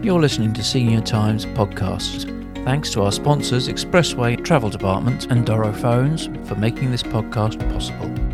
You're listening to Senior Times Podcasts. Thanks to our sponsors, Expressway Travel Department and Doro Phones, for making this podcast possible.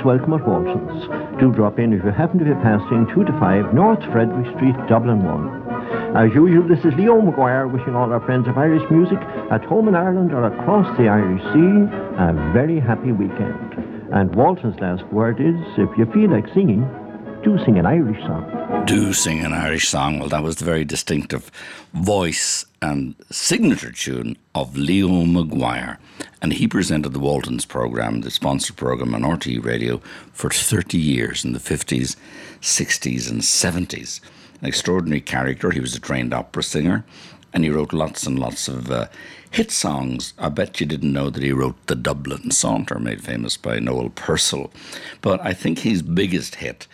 Always welcome at Walton's. Do drop in if you happen to be passing 2 to 5 North Frederick Street, Dublin 1. As usual, this is Leo McGuire wishing all our friends of Irish music at home in Ireland or across the Irish Sea a very happy weekend. And Walton's last word is, if you feel like singing, do sing an Irish song. Do sing an Irish song. Well, that was the very distinctive voice and signature tune of Leo McGuire. And he presented the Waltons program, the sponsored program on RTE Radio, for 30 years in the 50s, 60s, and 70s. An extraordinary character. He was a trained opera singer and he wrote lots and lots of uh, hit songs. I bet you didn't know that he wrote the Dublin Saunter, made famous by Noel Purcell. But I think his biggest hit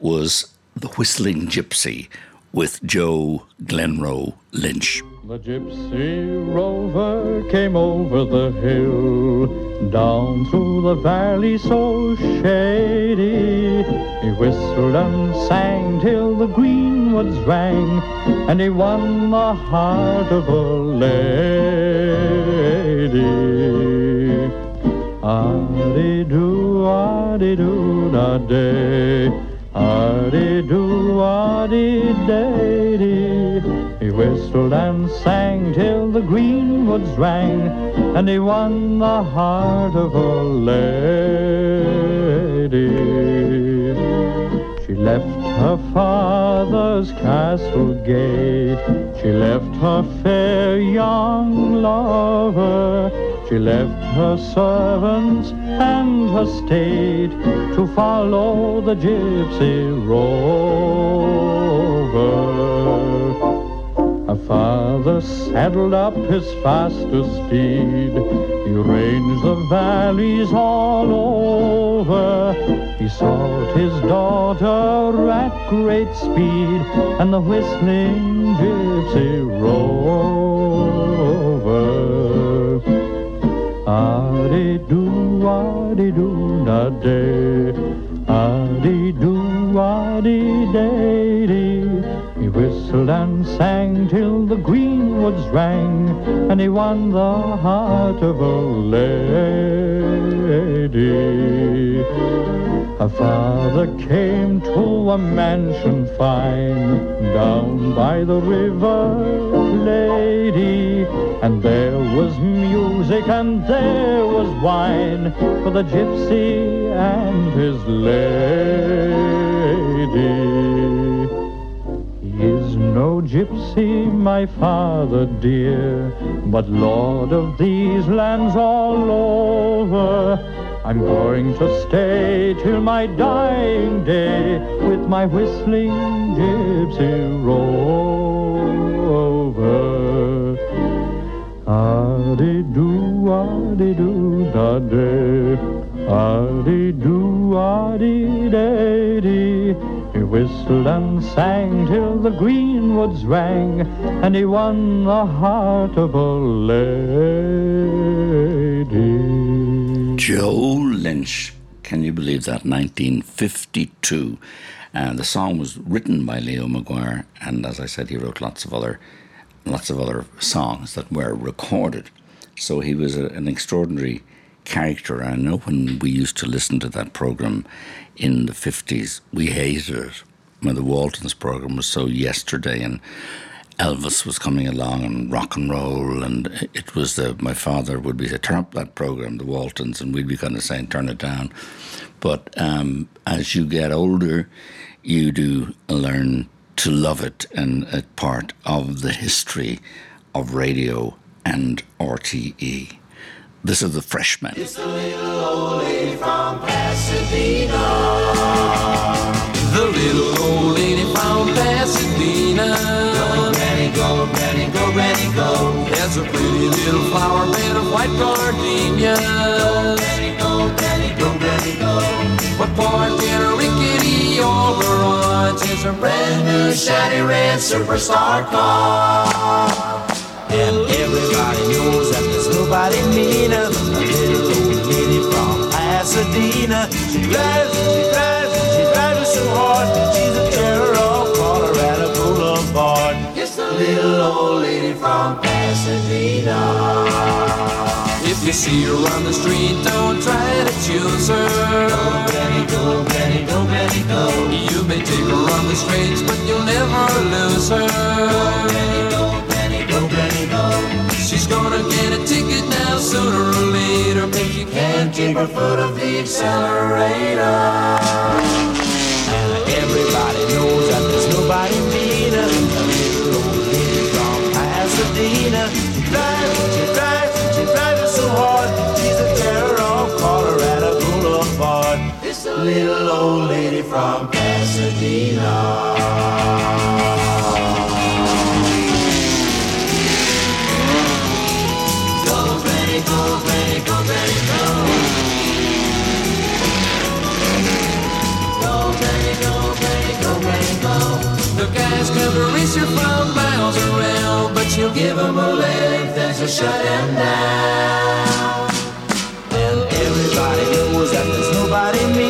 was The Whistling Gypsy with Joe Glenroe Lynch. The gypsy rover came over the hill, down through the valley so shady. He whistled and sang till the greenwoods rang, and he won the heart of a lady. Ah-dee-doo, ah-dee-doo, da-day. Ah-dee-doo. He whistled and sang till the greenwoods rang, and he won the heart of a lady. She left her father's castle gate, she left her fair young lover, she left her servants and her state to follow the gypsy rover. Her father saddled up his fastest steed. He ranged the valleys all over. He sought his daughter at great speed, and the whistling gypsy rover. Ah-dee-doo, ah-dee-doo, da-day. Ah-dee-doo, ah-dee-day-dee. He whistled and sang till the greenwoods rang, and he won the heart of a lady. Her father came to a mansion fine down by the river, lady, and there was music and there was wine for the gypsy and his lady He is no gypsy, my father dear, but lord of these lands all over. I'm going to stay till my dying day with my whistling gypsy rover. Ah-dee-doo, ah-dee-doo, da-day. Ah-dee-doo, ah-dee-day-dee. He whistled and sang till the green woods rang, and he won the heart of a lady. Joe Lynch. Can you believe that? 1952. And uh, the song was written by Leo McGuire, and as I said, he wrote lots of other, lots of other songs that were recorded. So he was a, an extraordinary character. I know when we used to listen to that program in the 50s, we hated it. When the Waltons program was so yesterday and Elvis was coming along and rock and roll, and it was the my father would be saying, "Turn up that program, the Waltons," and we'd be kind of saying, "Turn it down." But um, as you get older, you do learn to love it, and a part of the history of radio and RTE. This is the Freshmen. It's the little old from Pasadena. The little old lady from Pasadena. Go, Granny, go, Granny, go. There's a pretty little flower bed of white gardenia. Go, Granny, go, Granny, go, Granny, go. What parked in a rickety old garage is a brand new shiny red superstar car. And everybody knows that there's nobody meaner than the little old lady from Pasadena. She drives, she drives, she drives so hard. It's the little old lady from Pasadena. If you see her on the street, don't try to choose her. Go, Granny, go, Granny, go, Granny, go. You may take her on the streets, but you'll never lose her. Go, Granny, go, Granny, go, Granny, go. She's gonna get a ticket now sooner or later, but you can't keep her foot off the accelerator. Little old lady from Pasadena. The guys come to race her from miles around, but she'll give a lift, she'll shut down. And everybody knows that there's nobody meaner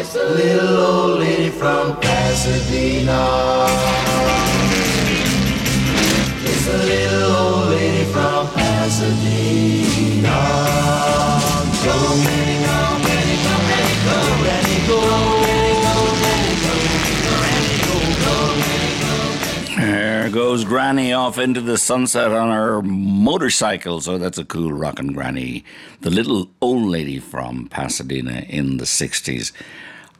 It's the little old lady from Pasadena. It's the little old lady from Pasadena. Go, Granny, go, Granny, go, Granny, go, Granny, go. There goes Granny off into the sunset on her motorcycle. So that's a cool rockin' Granny. The little old lady from Pasadena in the 60s.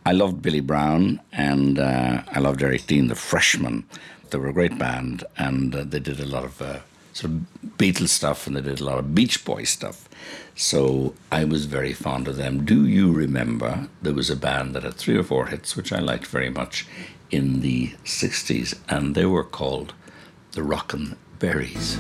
I loved Billy Brown and uh, I loved Derek Dean, the freshman. They were a great band and uh, they did a lot of uh, sort of Beatles stuff and they did a lot of Beach Boy stuff. So I was very fond of them. Do you remember there was a band that had three or four hits, which I liked very much in the 60s, and they were called the Rockin' Berries.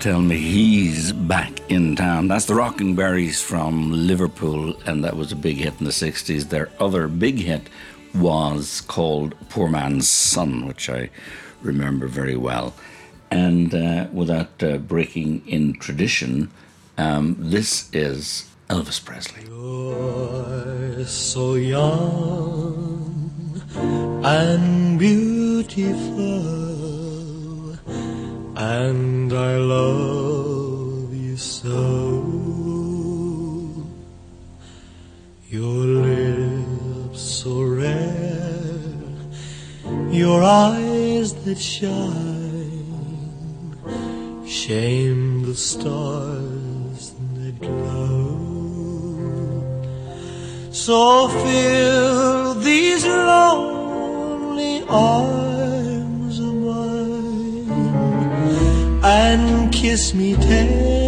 Tell me he's back in town. That's the Rocking Berries from Liverpool, and that was a big hit in the 60s. Their other big hit was called Poor Man's Son, which I remember very well. And uh, without uh, breaking in tradition, um, this is Elvis Presley. You're so young and beautiful, and I love you so. Your lips so red, your eyes that shine, shame the stars that glow. So fill these lonely arms and kiss me tenderly.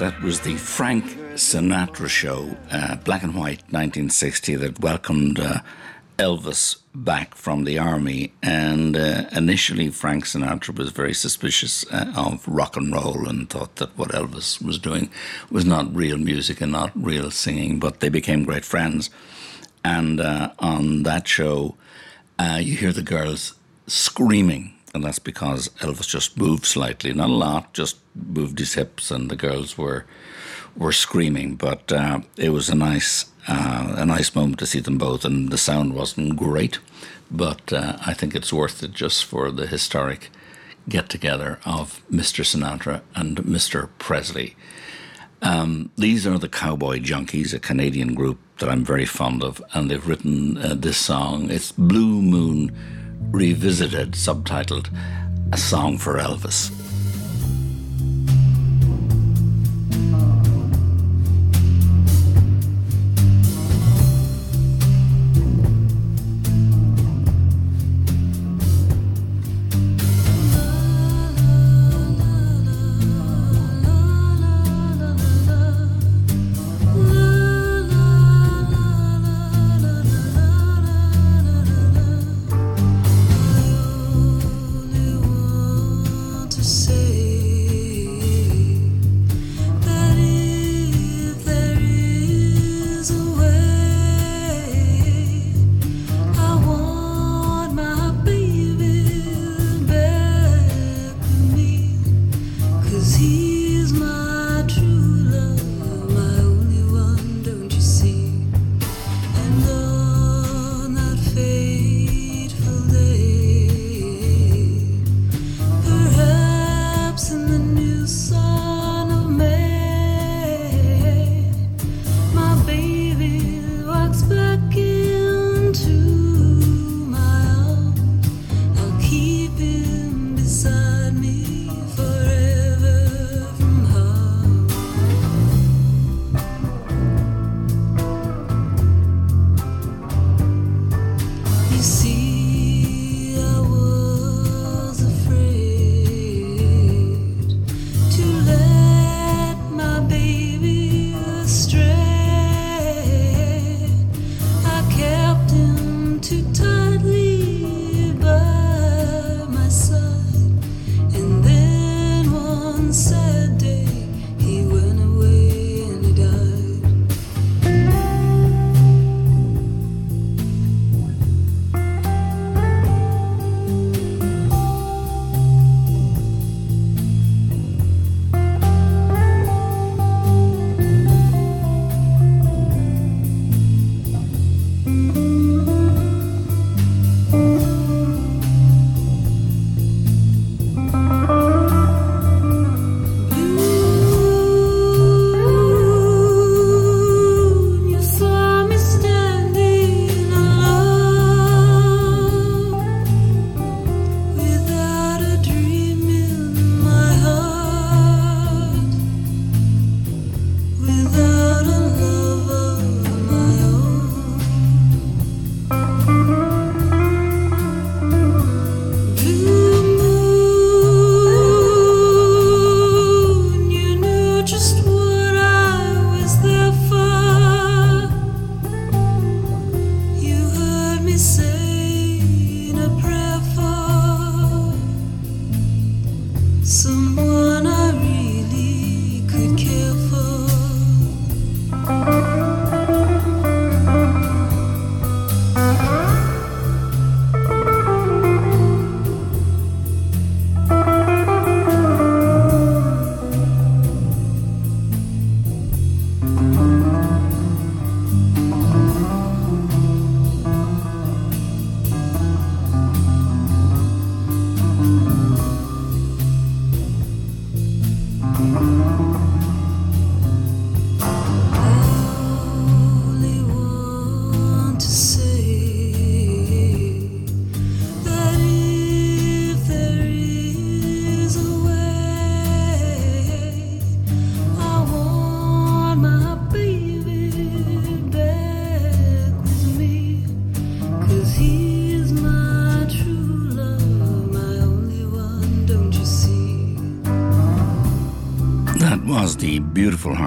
That was the Frank Sinatra show, uh, black and white, 1960, that welcomed uh, Elvis back from the army. And uh, initially, Frank Sinatra was very suspicious uh, of rock and roll and thought that what Elvis was doing was not real music and not real singing, but they became great friends. And uh, on that show, uh, you hear the girls screaming, and that's because Elvis just moved slightly, not a lot, just moved his hips, and the girls were were screaming. But uh, it was a nice uh, a nice moment to see them both, and the sound wasn't great, but uh, I think it's worth it just for the historic get together of Mr. Sinatra and Mr. Presley. Um, these are the Cowboy Junkies, a Canadian group that I'm very fond of, and they've written uh, this song. It's Blue Moon Revisited, subtitled A Song for Elvis.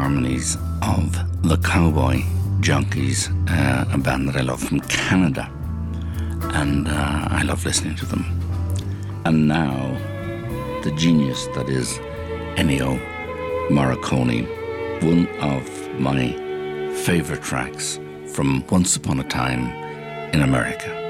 harmonies of the Cowboy Junkies, uh, a band that I love from Canada. And uh, I love listening to them. And now, the genius that is Ennio Morricone, one of my favorite tracks from Once Upon a Time in America.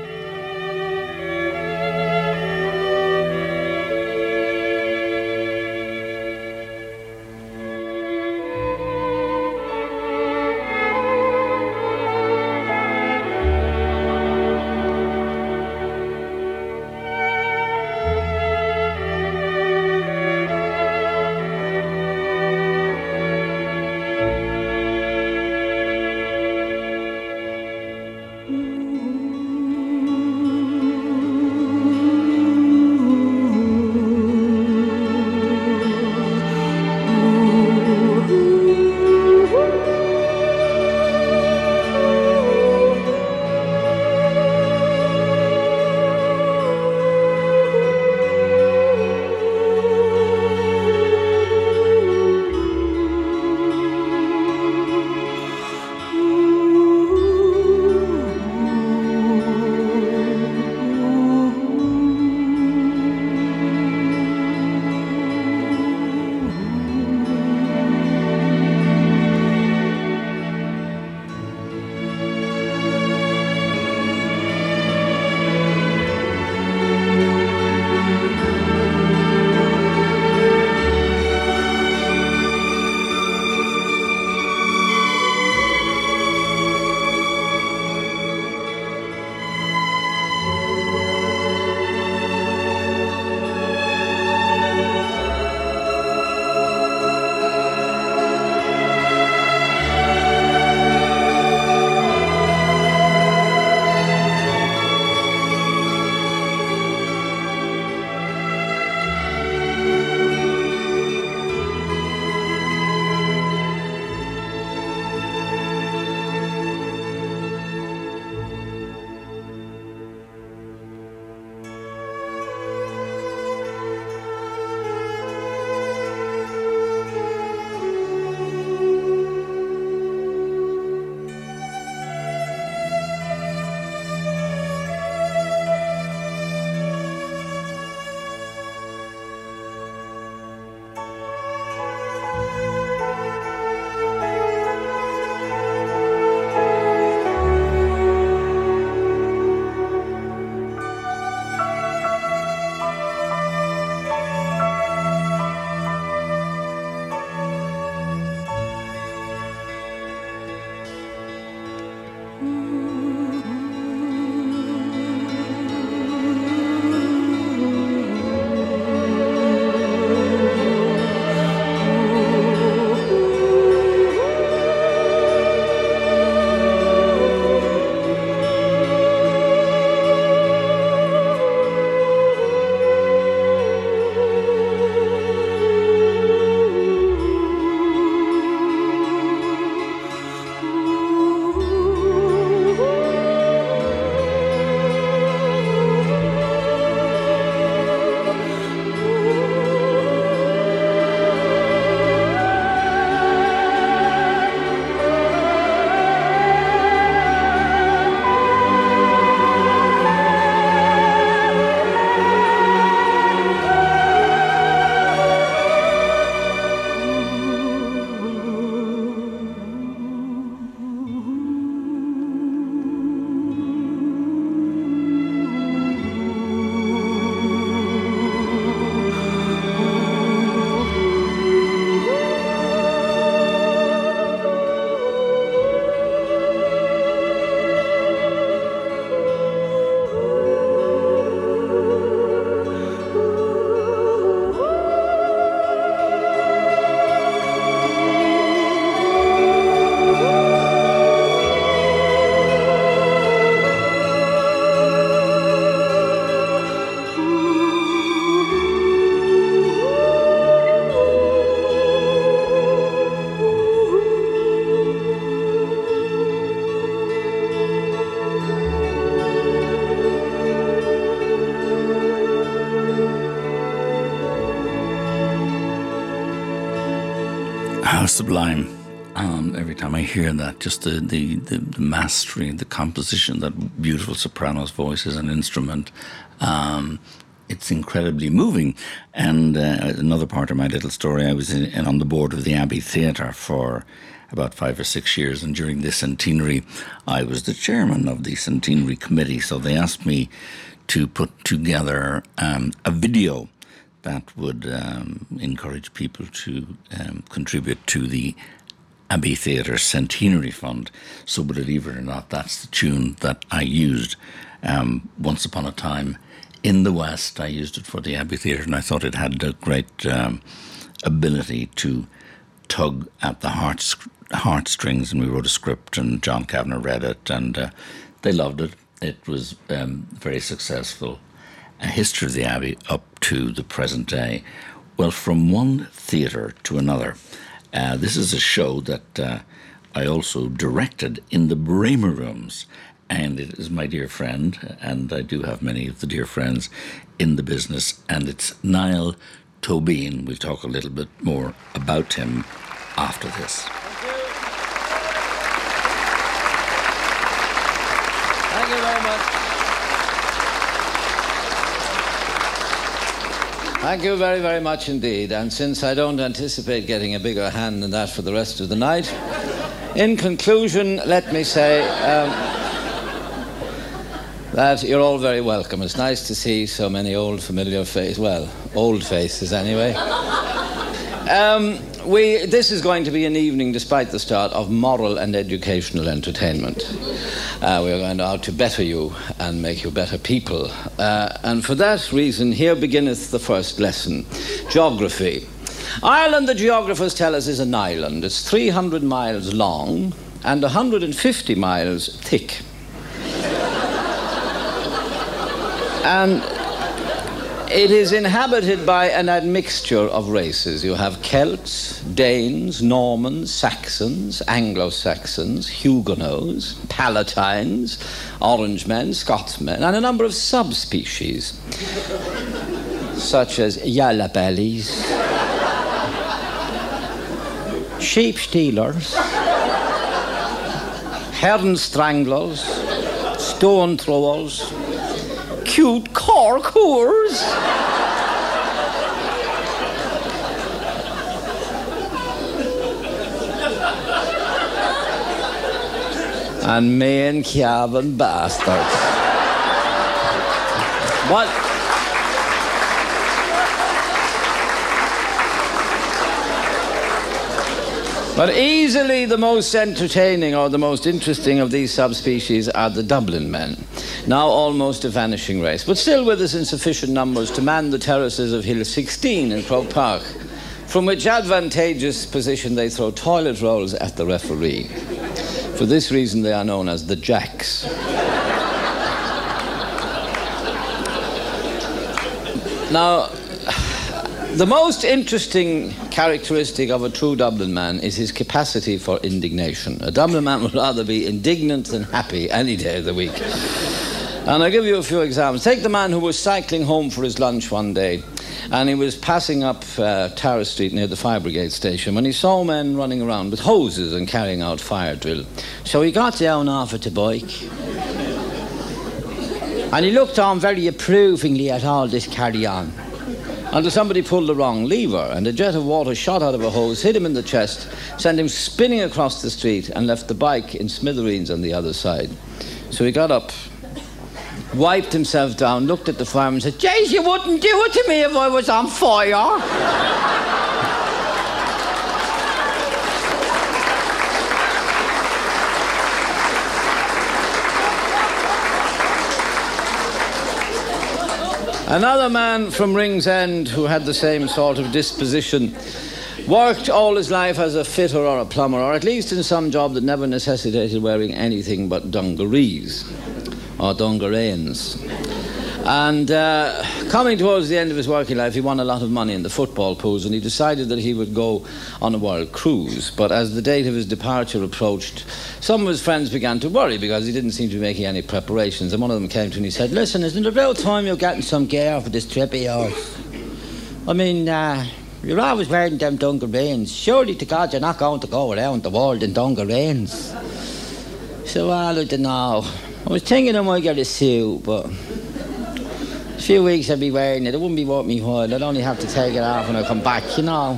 Sublime. Um, every time I hear that, just the, the, the, the mastery, the composition, that beautiful soprano's voice as an instrument, um, it's incredibly moving. And uh, another part of my little story, I was in, in on the board of the Abbey Theatre for about five or six years, and during the centenary, I was the chairman of the centenary committee. So they asked me to put together um, a video that would um, encourage people to um, contribute to the Abbey Theatre Centenary Fund. So, believe it or not, that's the tune that I used um, once upon a time in the West. I used it for the Abbey Theatre, and I thought it had a great um, ability to tug at the heart heartstrings. And we wrote a script, and John Kavanagh read it, and uh, they loved it. It was um, very successful. A history of the Abbey up to the present day. Well, from one theatre to another. Uh, this is a show that uh, I also directed in the Braemor Rooms, and it is my dear friend, and I do have many of the dear friends in the business, and it's Niall Tobin. We'll talk a little bit more about him after this. Thank you very much. Thank you very, very much indeed. And since I don't anticipate getting a bigger hand than that for the rest of the night, in conclusion, let me say um, that you're all very welcome. It's nice to see so many old, familiar faces. Well, old faces anyway. Um, we, this is going to be an evening, despite the start, of moral and educational entertainment. Uh, we are going out to better you and make you better people. Uh, and for that reason, here beginneth the first lesson geography. Ireland, the geographers tell us, is an island. It's 300 miles long and 150 miles thick. and it is inhabited by an admixture of races. You have Celts, Danes, Normans, Saxons, Anglo Saxons, Huguenots, Palatines, Orangemen, Scotsmen, and a number of subspecies, such as Yallabellies, sheep stealers, hern stranglers, stone throwers, cute cork whores. and main Cavan bastards. What? But easily the most entertaining or the most interesting of these subspecies are the Dublin men, now almost a vanishing race, but still with us in sufficient numbers to man the terraces of Hill 16 in Croke Park, from which advantageous position they throw toilet rolls at the referee. For this reason, they are known as the Jacks. now, the most interesting characteristic of a true Dublin man is his capacity for indignation. A Dublin man would rather be indignant than happy any day of the week. And I'll give you a few examples. Take the man who was cycling home for his lunch one day, and he was passing up uh, Tara Street near the fire brigade station when he saw men running around with hoses and carrying out fire drill. So he got down off at the bike. And he looked on very approvingly at all this carry on until somebody pulled the wrong lever and a jet of water shot out of a hose, hit him in the chest, sent him spinning across the street, and left the bike in smithereens on the other side. So he got up, wiped himself down, looked at the fireman, and said, Jays, you wouldn't do it to me if I was on fire. Another man from Ringsend who had the same sort of disposition worked all his life as a fitter or a plumber, or at least in some job that never necessitated wearing anything but dungarees or dungareens. And uh, coming towards the end of his working life, he won a lot of money in the football pools, and he decided that he would go on a world cruise. But as the date of his departure approached, some of his friends began to worry because he didn't seem to be making any preparations. And one of them came to him and he said, Listen, isn't it about time you're getting some gear for this trip of yours? I mean, uh, You're always wearing them dungarees. Surely to God you're not going to go around the world in dungarees. So well, I don't know. I was thinking I might get a suit, but few weeks I'd be wearing it. It wouldn't be worth me while. I'd only have to take it off when I come back, you know.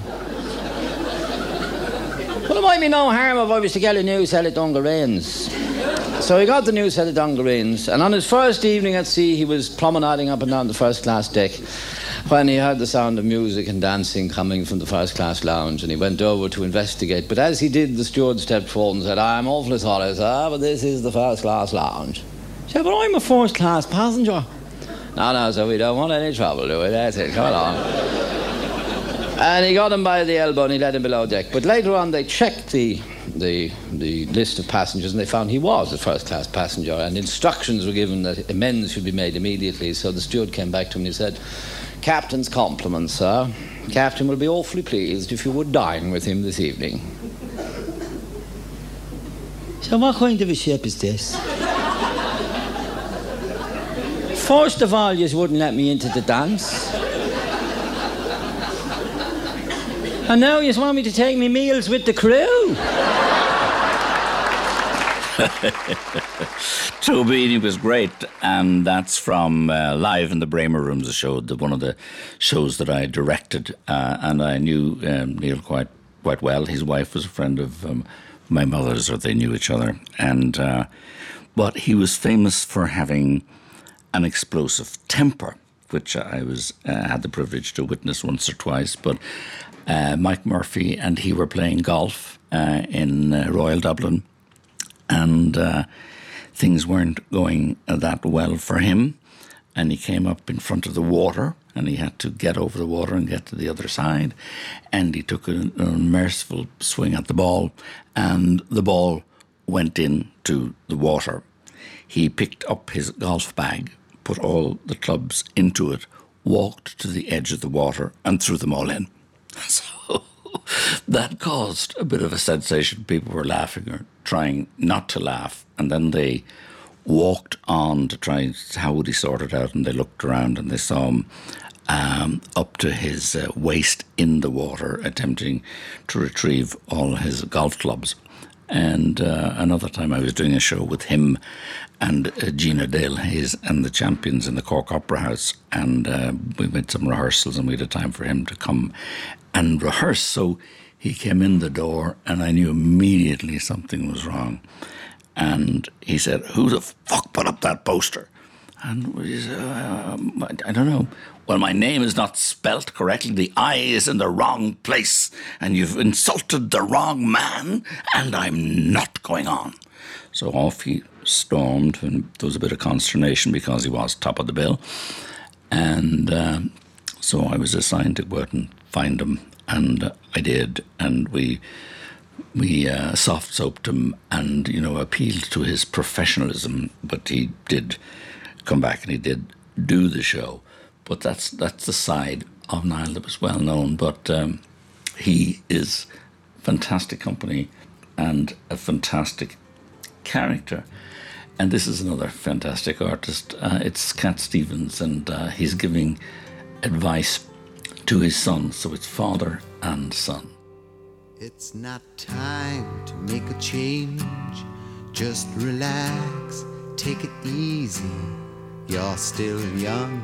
But it might be no harm if I was to get a new set of dungarees. So he got the new set of dungarees, and on his first evening at sea, he was promenading up and down the first class deck when he heard the sound of music and dancing coming from the first class lounge, and he went over to investigate. But as he did, the steward stepped forward and said, I'm awfully sorry, sir, but this is the first class lounge. He said, But I'm a first class passenger. No, no, sir, we don't want any trouble, do we? That's it, come along. And he got him by the elbow and he led him below deck. But later on, they checked the, the, the list of passengers and they found he was a first class passenger. And instructions were given that amends should be made immediately. So the steward came back to him and he said, Captain's compliments, sir. Captain will be awfully pleased if you would dine with him this evening. So, what kind of a ship is this? First of all, you wouldn't let me into the dance. And now you want me to take me meals with the crew. Tóibín was great, and that's from uh, Live in the Braemor Rooms, a show, the, one of the shows that I directed, uh, and I knew um, Niall quite quite well. His wife was a friend of um, my mother's, or they knew each other, and uh, but he was famous for having an explosive temper, which I was uh, had the privilege to witness once or twice. But uh, Mike Murphy and he were playing golf uh, in uh, Royal Dublin, and uh, things weren't going that well for him. And he came up in front of the water, and he had to get over the water and get to the other side. And he took an unmerciful swing at the ball, and the ball went into the water. He picked up his golf bag, put all the clubs into it, walked to the edge of the water, and threw them all in. So that caused a bit of a sensation. People were laughing or trying not to laugh, and then they walked on to try and how would he sort it out, and they looked around and they saw him um, up to his uh, waist in the water, attempting to retrieve all his golf clubs. And uh, another time I was doing a show with him and uh, Gina Dale Haze and the champions in the Cork Opera House. And uh, we made some rehearsals and we had a time for him to come and rehearse. So he came in the door and I knew immediately something was wrong. And he said, Who the fuck put up that poster? And said, um, I don't know. Well, my name is not spelt correctly. The I is in the wrong place, and you've insulted the wrong man, and I'm not going on. So off he stormed, and there was a bit of consternation because he was top of the bill. And um, so I was assigned to go out and find him, and I did. And we we uh, soft soaped him and you know appealed to his professionalism, but he did come back and he did do the show. But that's that's the side of Niall that was well known. But um, he is fantastic company and a fantastic character. And this is another fantastic artist. Uh, it's Cat Stevens, and uh, he's giving advice to his son. So it's father and son. It's not time to make a change. Just relax, take it easy. You're still young,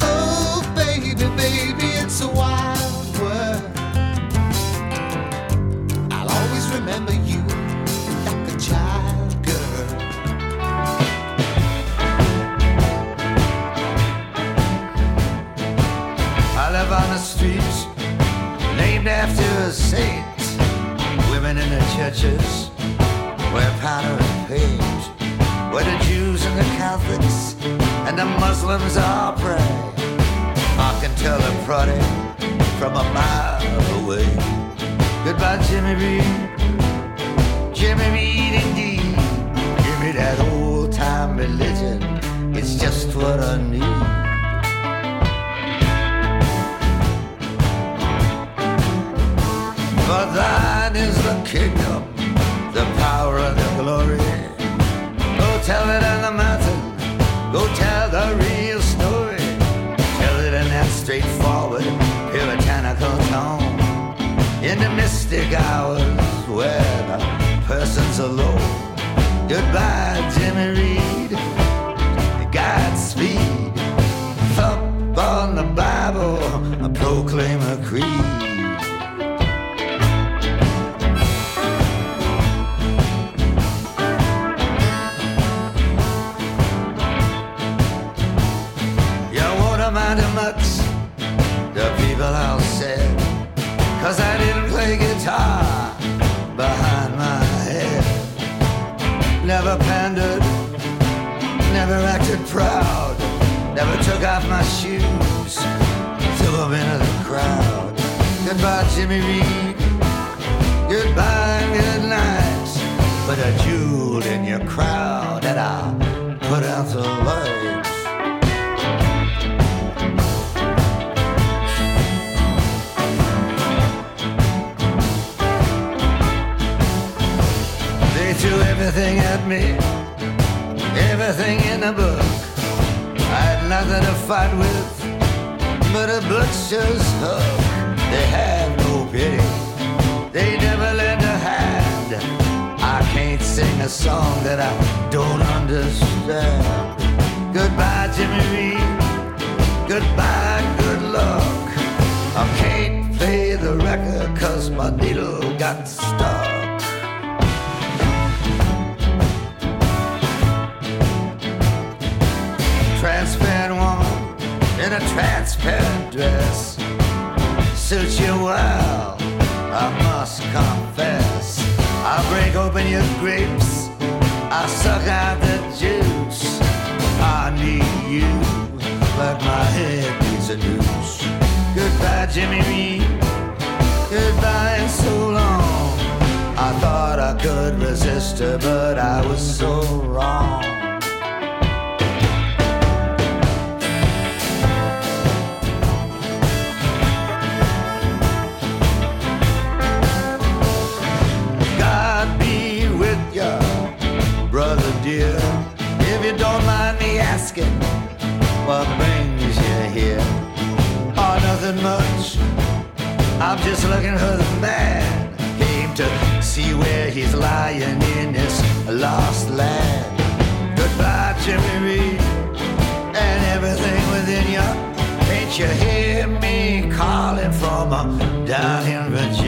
Oh, baby, baby, it's a wild world. I'll always remember you like a child girl. I live on the streets named after saints. Women in the churches wear powder and paint. Where the Jews and the Catholics and the Muslims all pray. I can tell a prodding from a mile away. Goodbye, Jimmy Reed. Jimmy Reed, indeed. Give me that old time religion. It's just what I need. For thine is the kingdom, the power and the glory. Tell it on the mountain, go tell the real story. Tell it in that straightforward, puritanical tone. In the mystic hours where the person's alone. Goodbye, Jimmy Reed. Godspeed. Up on the Bible, proclaim a creed. and proud. Never took off my shoes till I'm in the crowd. Goodbye, Jimmy Reed. Goodbye, good night. Put a jewel in your crowd and I'll put out the light. They threw everything at me, everything in the book. I nothing to fight with but a butcher's hook. They have no pity, they never lend a hand. I can't sing a song that I don't understand. Goodbye, Jimmy Reed. Goodbye, good luck. I can't play the record cause my needle got stuck. A transparent dress suits you well, I must confess. I break open your grapes, I suck out the juice. I need you like my head needs a noose. Goodbye, Jimmy Reed. Goodbye and so long. I thought I could resist her, but I was so wrong. Asking, what brings you here? Oh, nothing much. I'm just looking for the man. Came to see where he's lying in this lost land. Goodbye, Jimmy Reed, and everything within you. Can't you hear me calling from uh, down in Virginia?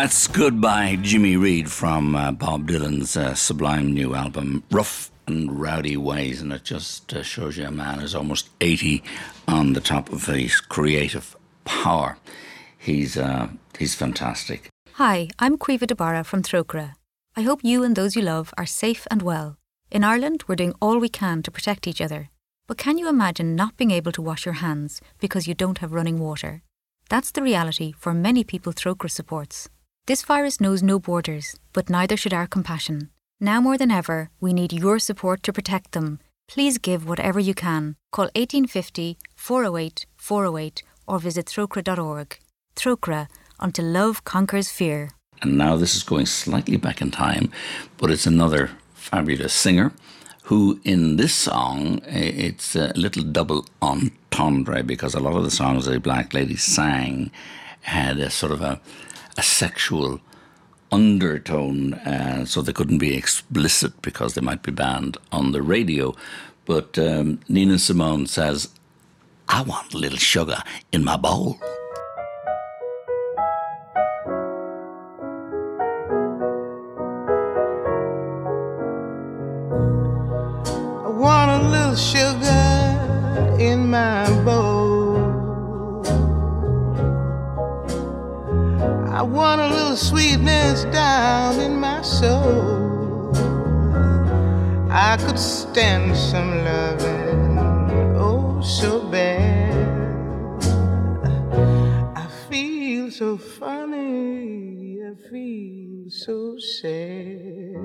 That's Goodbye, Jimmy Reed from uh, Bob Dylan's uh, sublime new album, Rough and Rowdy Ways. And it just uh, shows you a man who's almost 80 on the top of his creative power. He's, uh, he's fantastic. Hi, I'm Caoimhe de Barra from Trócaire. I hope you and those you love are safe and well. In Ireland, we're doing all we can to protect each other. But can you imagine not being able to wash your hands because you don't have running water? That's the reality for many people Trócaire supports. This virus knows no borders, but neither should our compassion. Now more than ever, we need your support to protect them. Please give whatever you can. Call 1850 408 408 or visit trocaire.org. Trócaire, until love conquers fear. And now this is going slightly back in time, but it's another fabulous singer who, in this song, it's a little double entendre because a lot of the songs the Black Lady sang had a sort of a, a sexual undertone, uh, so they couldn't be explicit because they might be banned on the radio. But um, Nina Simone says, I want a little sugar in my bowl. I want a little sugar in my bowl. I want a little sweetness down in my soul. I could stand some loving, oh, so bad. I feel so funny, I feel so sad.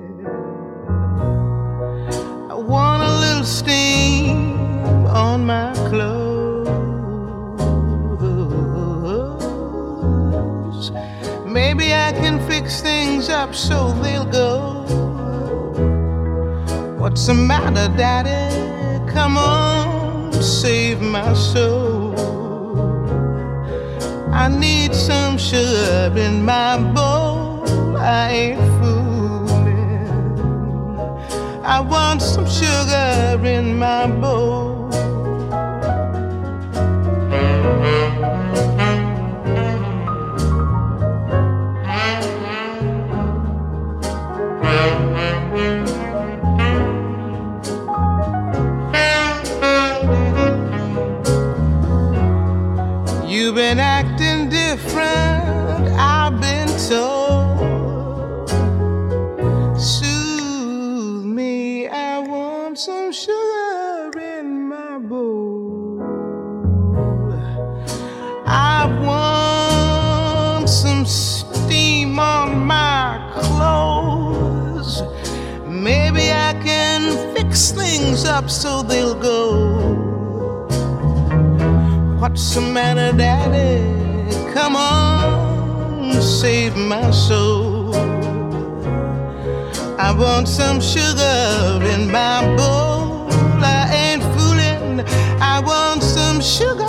I want a little steam on my clothes. Maybe I can fix things up so they'll go. What's the matter, Daddy? Come on, save my soul. I need some sugar in my bowl. I ain't fooling. I want some sugar in my bowl. been acting different, I've been told. Soothe me, I want some sugar in my bowl. I want some steam on my clothes. Maybe I can fix things up so they'll go. What's the matter, Daddy? Come on, save my soul. I want some sugar in my bowl. I ain't fooling. I want some sugar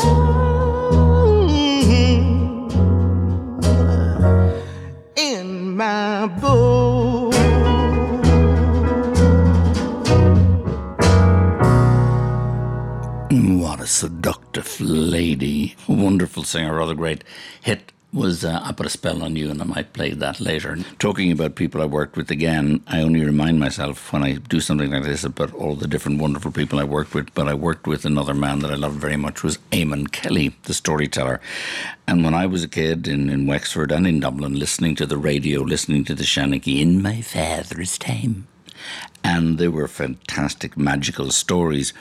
in my bowl. What a seductive lady. A wonderful singer, rather great hit was uh, I Put a Spell on You, and I might play that later. Talking about people I worked with again, I only remind myself when I do something like this about all the different wonderful people I worked with, but I worked with another man that I loved very much was Eamon Kelly, the storyteller. And when I was a kid in, in Wexford and in Dublin, listening to the radio, listening to the Shanachie in my father's time, and they were fantastic, magical stories.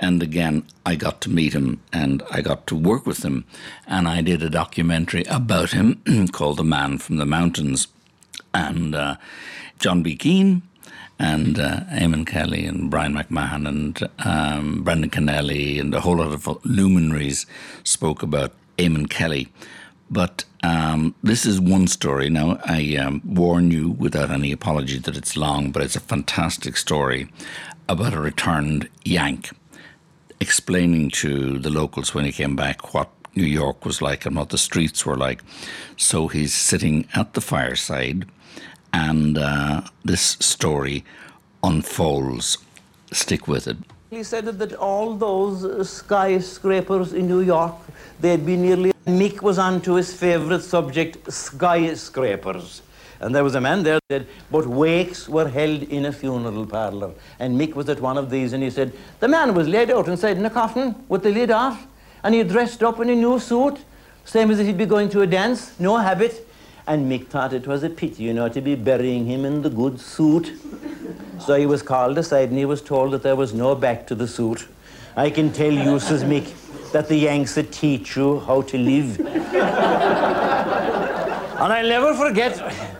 And again, I got to meet him and I got to work with him. And I did a documentary about him called The Man from the Mountains. And uh, John B. Keane and uh, Eamon Kelly and Bryan MacMahon and um, Brendan Kennelly and a whole lot of luminaries spoke about Eamon Kelly. But um, this is one story. Now, I um, warn you without any apology that it's long, but it's a fantastic story about a returned Yank explaining to the locals when he came back what New York was like and what the streets were like. So he's sitting at the fireside, and uh, this story unfolds. Stick with it. He said that all those skyscrapers in New York, they'd be nearly. Mick was on to his favourite subject, skyscrapers. And there was a man there that said, but wakes were held in a funeral parlour. And Mick was at one of these, and he said, the man was laid out inside in a coffin with the lid off, and he dressed up in a new suit, same as if he'd be going to a dance, no habit. And Mick thought it was a pity, you know, to be burying him in the good suit. So he was called aside and he was told that there was no back to the suit. I can tell you, says Mick, that the Yanks teach you how to live. and I'll never forget,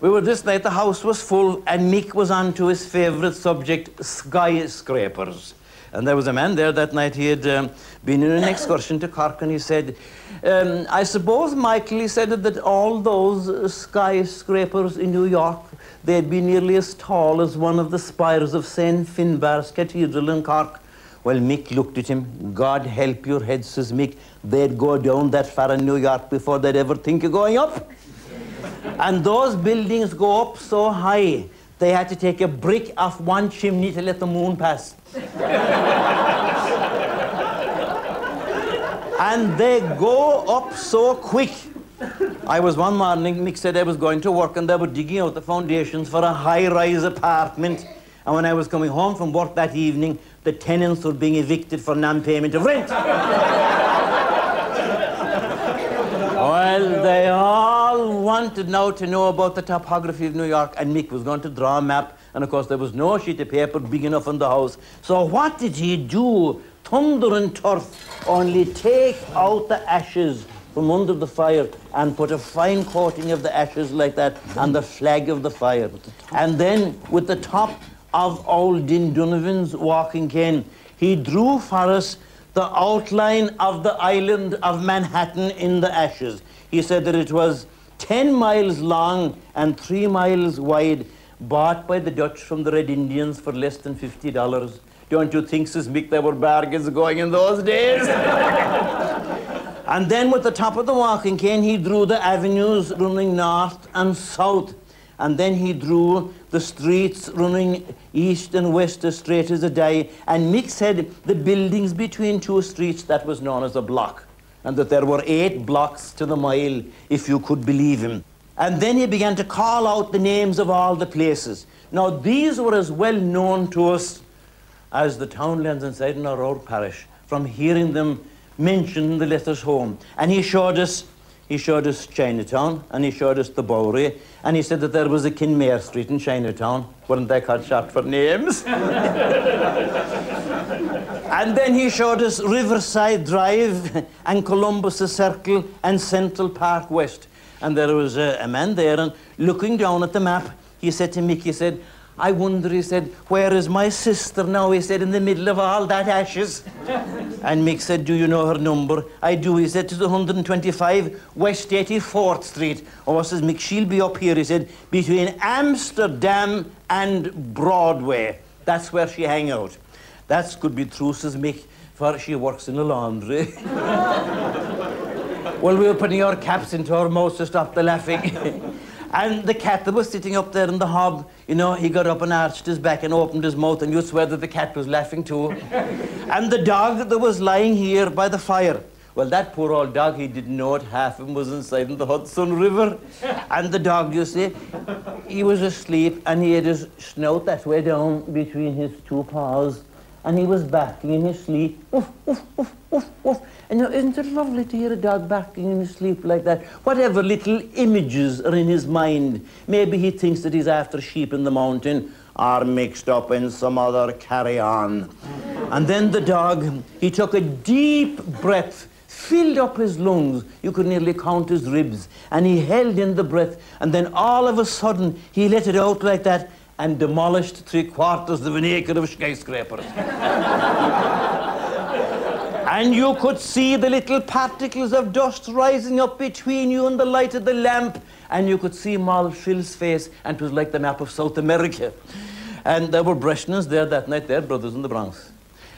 we were this night, the house was full, and Mick was on to his favourite subject, skyscrapers. And there was a man there that night, he had um, been in an excursion to Cork, and he said, um, I suppose, Michael, he said that all those skyscrapers in New York, they'd be nearly as tall as one of the spires of St. Finbarr's Cathedral in Cork. Well, Mick looked at him. God help your head, says Mick. They'd go down that far in New York before they'd ever think of going up. And those buildings go up so high, they had to take a brick off one chimney to let the moon pass. and they go up so quick. I was one morning, Mick said I was going to work and they were digging out the foundations for a high-rise apartment. And when I was coming home from work that evening, the tenants were being evicted for non-payment of rent. Well, they all wanted now to know about the topography of New York, and Mick was going to draw a map. And of course, there was no sheet of paper big enough in the house. So what did he do? Thunder and turf, only take out the ashes from under the fire and put a fine coating of the ashes like that on the flag of the fire. And then with the top of old Din Donovan's walking cane, he drew for us the outline of the island of Manhattan in the ashes. He said that it was 10 miles long and 3 miles wide, bought by the Dutch from the Red Indians for less than $50. Don't you think, says Mick, there were bargains going in those days? and then with the top of the walking cane, he drew the avenues running north and south. And then he drew the streets running east and west as straight as a die. And Mick said the buildings between two streets, that was known as a block. And that there were eight blocks to the mile, if you could believe him. And then he began to call out the names of all the places. Now, these were as well known to us as the townlands inside in our old parish, from hearing them mentioned in the letters home. And he showed us he showed us Chinatown and he showed us the Bowery and he said that there was a Kenmare Street in Chinatown. Weren't they cut short for names? and then he showed us Riverside Drive and Columbus Circle and Central Park West. And there was a, a man there and looking down at the map, he said to Mick, he said, I wonder, he said, where is my sister now? He said, in the middle of all that ashes. and Mick said, do you know her number? I do, he said, to the 125 West 84th Street. Oh, says Mick, she'll be up here, he said, between Amsterdam and Broadway. That's where she hang out. That's could be true, says Mick, for she works in a laundry. well, we were putting our caps into our mouths to stop the laughing. and the cat that was sitting up there in the hob, you know, he got up and arched his back and opened his mouth, and you'd swear that the cat was laughing too. and the dog that was lying here by the fire, well, that poor old dog, he didn't know it. Half of him was inside in the Hudson River. And the dog, you see, he was asleep and he had his snout that way down between his two paws. And he was barking in his sleep. Woof, woof, woof, woof, woof. And know, isn't it lovely to hear a dog barking in his sleep like that? Whatever little images are in his mind. Maybe he thinks that he's after sheep in the mountain are mixed up in some other carry-on. And then the dog, he took a deep breath filled up his lungs. You could nearly count his ribs. And he held in the breath. And then all of a sudden, he let it out like that and demolished three quarters of an acre of skyscrapers. and you could see the little particles of dust rising up between you and the light of the lamp. And you could see Moll Phil's face, and it was like the map of South America. And there were Breshnans there that night, their brothers in the Bronx.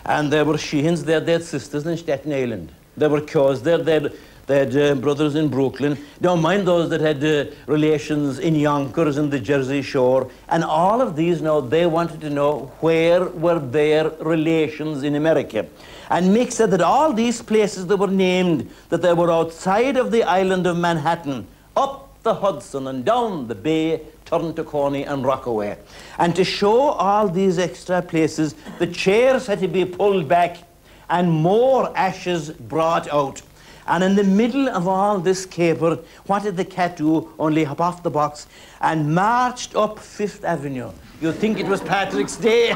And there were Sheehans there, had sisters in Staten Island. There were Kers there, had, they had uh, brothers in Brooklyn. Don't mind those that had uh, relations in Yonkers and the Jersey Shore. And all of these now, they wanted to know where were their relations in America. And Mick said that all these places that were named, that they were outside of the island of Manhattan, up the Hudson and down the bay, turn to Coney and Rockaway. And to show all these extra places, the chairs had to be pulled back and more ashes brought out. And in the middle of all this caper, what did the cat do? Only hop off the box and marched up Fifth Avenue. You'd think it was Patrick's Day.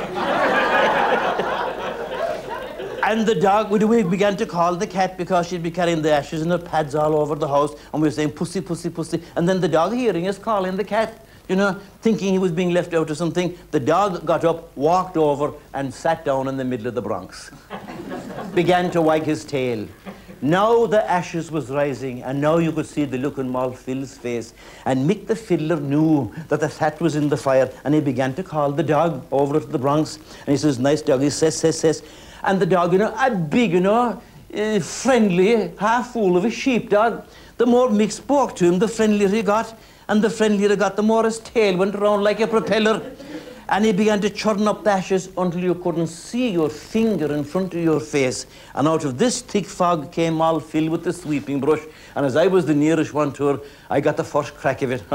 and the dog, we began to call the cat because she'd be carrying the ashes and her pads all over the house, and we were saying, pussy, pussy, pussy. And then the dog, hearing us calling the cat, you know, thinking he was being left out or something, the dog got up, walked over, and sat down in the middle of the Bronx. Began to wag his tail. Now the ashes was rising, and now you could see the look on Moll Phil's face. And Mick the fiddler knew that the fat was in the fire, and he began to call the dog over to the Bronx. And he says, nice dog, he says, says, says. And the dog, you know, a big, you know, uh, friendly, half fool of a sheepdog. The more Mick spoke to him, the friendlier he got. And the friendlier he got, the more his tail went around like a propeller. And he began to churn up the ashes until you couldn't see your finger in front of your face. And out of this thick fog came Moll Phil with the sweeping brush. And as I was the nearest one to her, I got the first crack of it.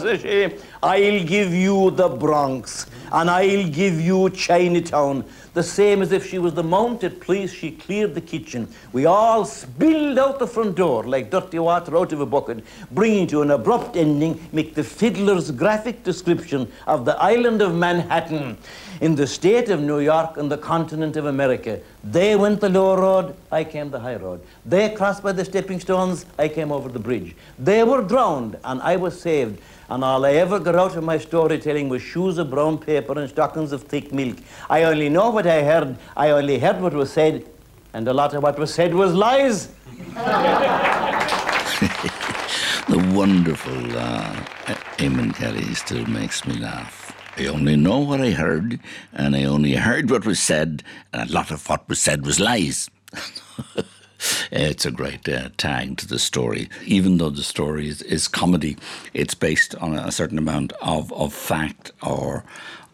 Says she, I'll give you the Bronx, and I'll give you Chinatown. The same as if she was the mounted police, she cleared the kitchen. We all spilled out the front door like dirty water out of a bucket, bringing to an abrupt ending Mick the fiddler's graphic description of the island of Manhattan in the state of New York and the continent of America. They went the low road, I came the high road. They crossed by the stepping stones, I came over the bridge. They were drowned, and I was saved. And all I ever got out of my storytelling was shoes of brown paper and stockings of thick milk. I only know what I heard, I only heard what was said, and a lot of what was said was lies. The wonderful uh, Eamon Kelly still makes me laugh. I only know what I heard, and I only heard what was said, and a lot of what was said was lies. it's a great uh, tag to the story. Even though the story is, is comedy, it's based on a certain amount of, of fact or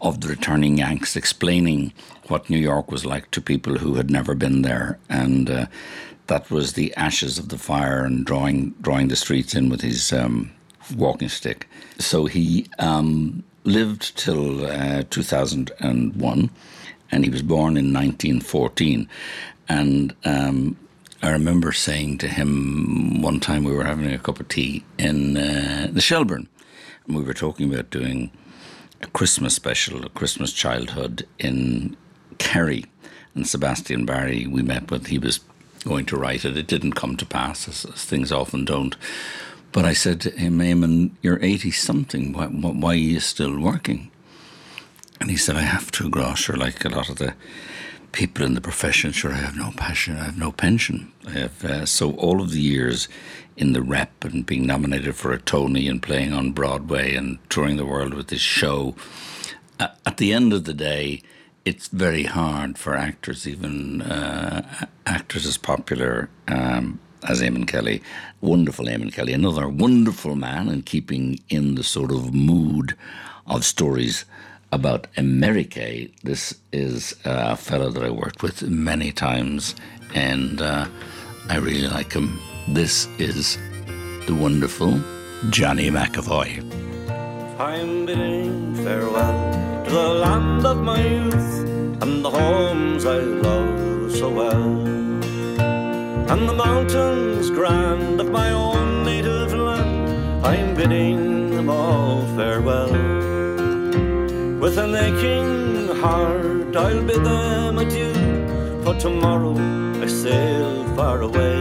of the returning Yanks explaining what New York was like to people who had never been there. And uh, that was the ashes of the fire and drawing, drawing the streets in with his um, walking stick. So he um, lived till uh, 2001 and he was born in 1914. And um, I remember saying to him one time we were having a cup of tea in uh, the Shelburne, and we were talking about doing a Christmas special, a Christmas childhood in Kerry. And Sebastian Barry, we met with, he was going to write it. It didn't come to pass, as, as things often don't. But I said to him, Eamon, you're 80 something. Why, why, are you still working? And he said, I have to, Grosher, like a lot of the people in the profession. Sure, I have no passion, I have no pension. I have, uh, so all of the years in the rep and being nominated for a Tony and playing on Broadway and touring the world with this show, uh, at the end of the day, it's very hard for actors, even uh, actors as popular um, as Eamon Kelly, wonderful Eamon Kelly, another wonderful man, and keeping in the sort of mood of stories about America. This is a fellow that I worked with many times, and uh, I really like him. This is the wonderful Johnny McEvoy. I'm bidding farewell to the land of my youth and the homes I love so well, and the mountains grand of my own native land. I'm bidding them all farewell. With an aching heart, I'll bid them adieu, for tomorrow I sail far away.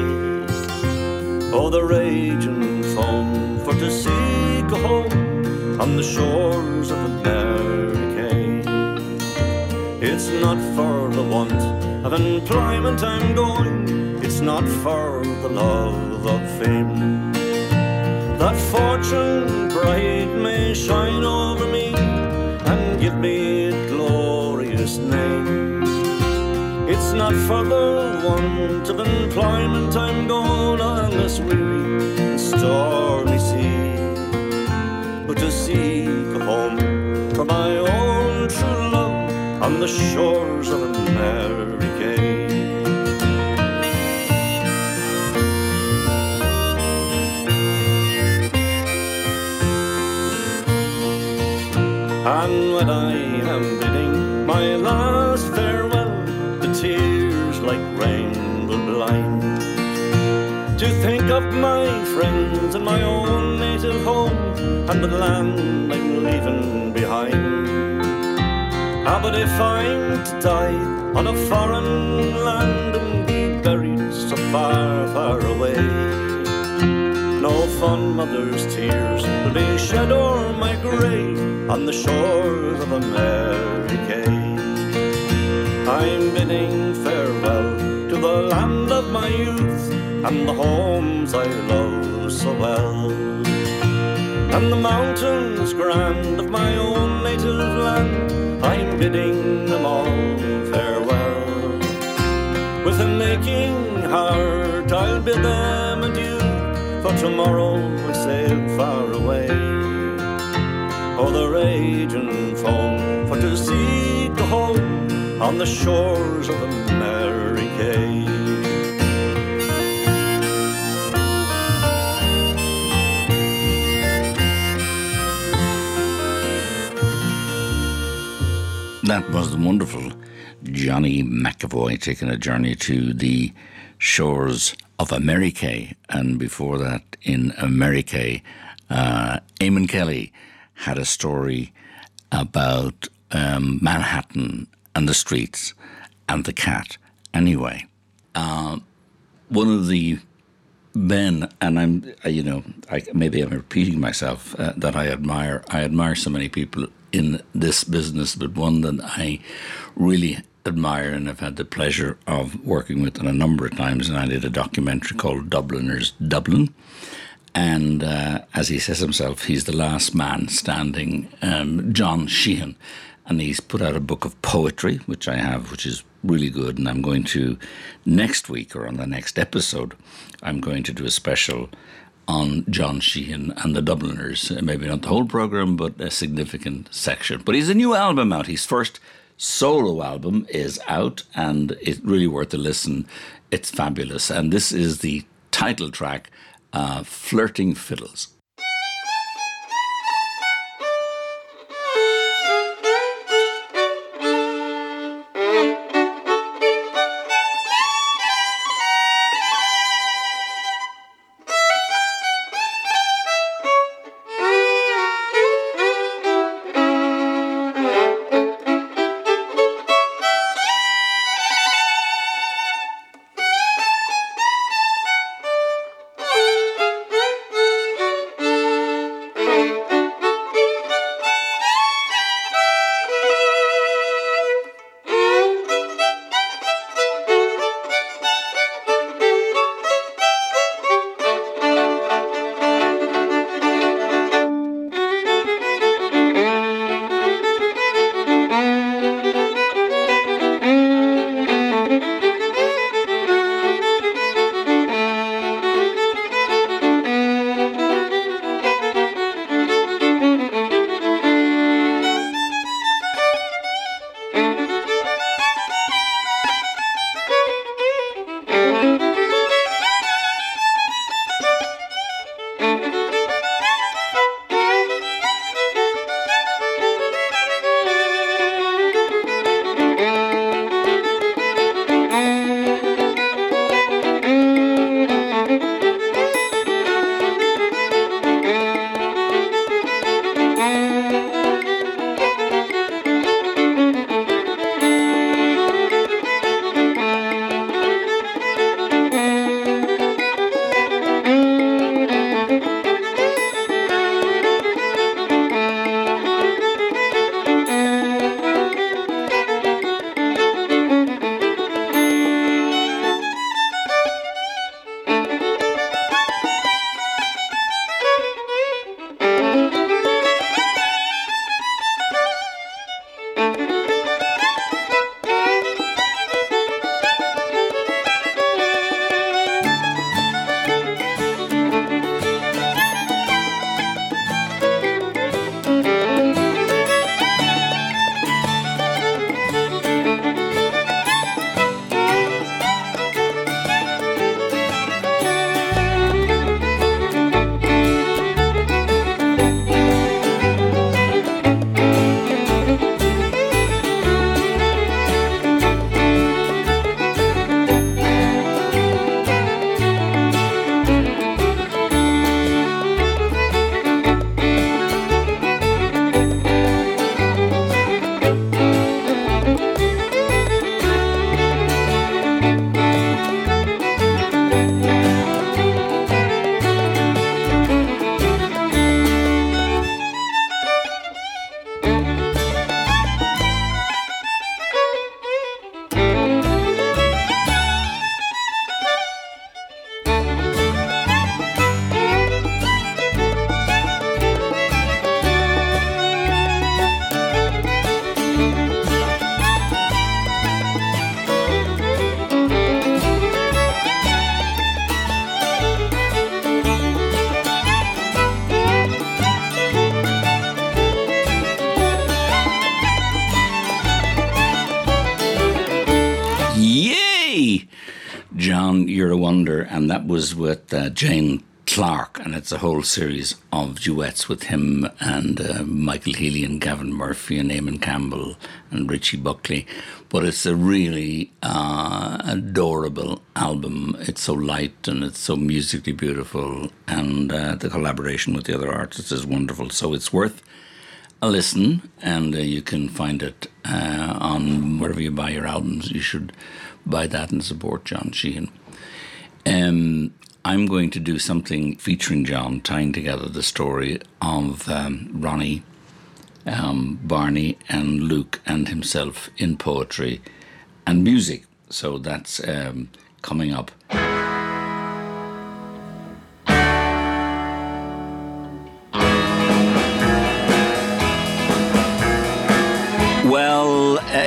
Oh, the raging foam for to seek a home on the shores of America. It's not for the want of employment I'm going, it's not for the love of fame. That fortune bright may shine over me and give me a glorious name. It's not for the want of employment I'm going on this weary and stormy sea, but to seek a home for my own true love on the shores of. And when I am bidding my last farewell, the tears like rain will blind. To think of my friends and my own native home and the land I'm leaving behind. Ah, but if I'm to die on a foreign land and be buried so far, far away, no fond mother's tears will be shed o'er my grave on the shores of America. I'm bidding farewell to the land of my youth and the homes I love so well, and the mountains grand of my own native land. I'm bidding them all farewell. With an aching heart, I'll bid them adieu, for tomorrow the raging foam, for to seek a home on the shores of America. That was the wonderful Johnny McEvoy taking a journey to the shores of America. And before that, in America, uh, Eamon Kelly had a story about um, Manhattan and the streets and the cat. Anyway, uh, one of the men, and I'm, uh, you know, I, maybe I'm repeating myself, uh, that I admire. I admire so many people in this business, but one that I really admire and have had the pleasure of working with on a number of times. And I did a documentary called Dubliners Dublin. And uh, as he says himself, he's the last man standing, um, John Sheahan. And he's put out a book of poetry, which I have, which is really good. And I'm going to, next week or on the next episode, I'm going to do a special on John Sheahan and the Dubliners. Uh, Maybe not the whole program, but a significant section. But he's a new album out. His first solo album is out, and it's really worth a listen. It's fabulous. And this is the title track, uh, Flirting Fiddles. John, You're a Wonder, and that was with uh, Jane Clark, and it's a whole series of duets with him and uh, Michael Healy and Gavin Murphy and Eamon Campbell and Richie Buckley. But it's a really uh, adorable album. It's so light and it's so musically beautiful, and uh, the collaboration with the other artists is wonderful. So it's worth a listen, and uh, you can find it uh, on wherever you buy your albums. You should buy that and support John Sheahan. Um, I'm going to do something featuring John, tying together the story of um, Ronnie, um, Barney, and Luke and himself in poetry and music. So that's um, coming up.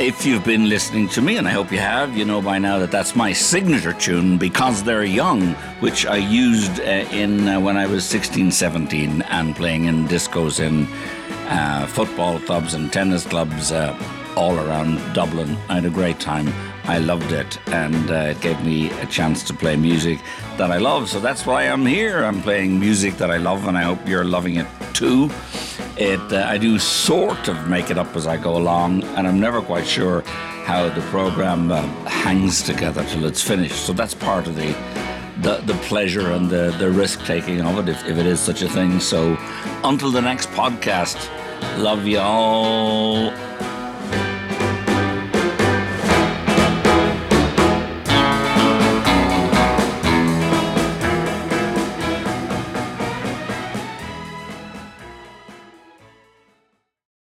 If you've been listening to me, and I hope you have, you know by now that that's my signature tune, Because They're Young, which I used uh, in uh, when I was 16, 17 and playing in discos in uh, football clubs and tennis clubs uh, all around Dublin. I had a great time. I loved it, and uh, it gave me a chance to play music that I love. So that's why I'm here. I'm playing music that I love, and I hope you're loving it too. It, uh, I do sort of make it up as I go along, and I'm never quite sure how the program uh, hangs together till it's finished. So that's part of the the, the pleasure and the, the risk taking of it, if, if it is such a thing. So until the next podcast, love you all.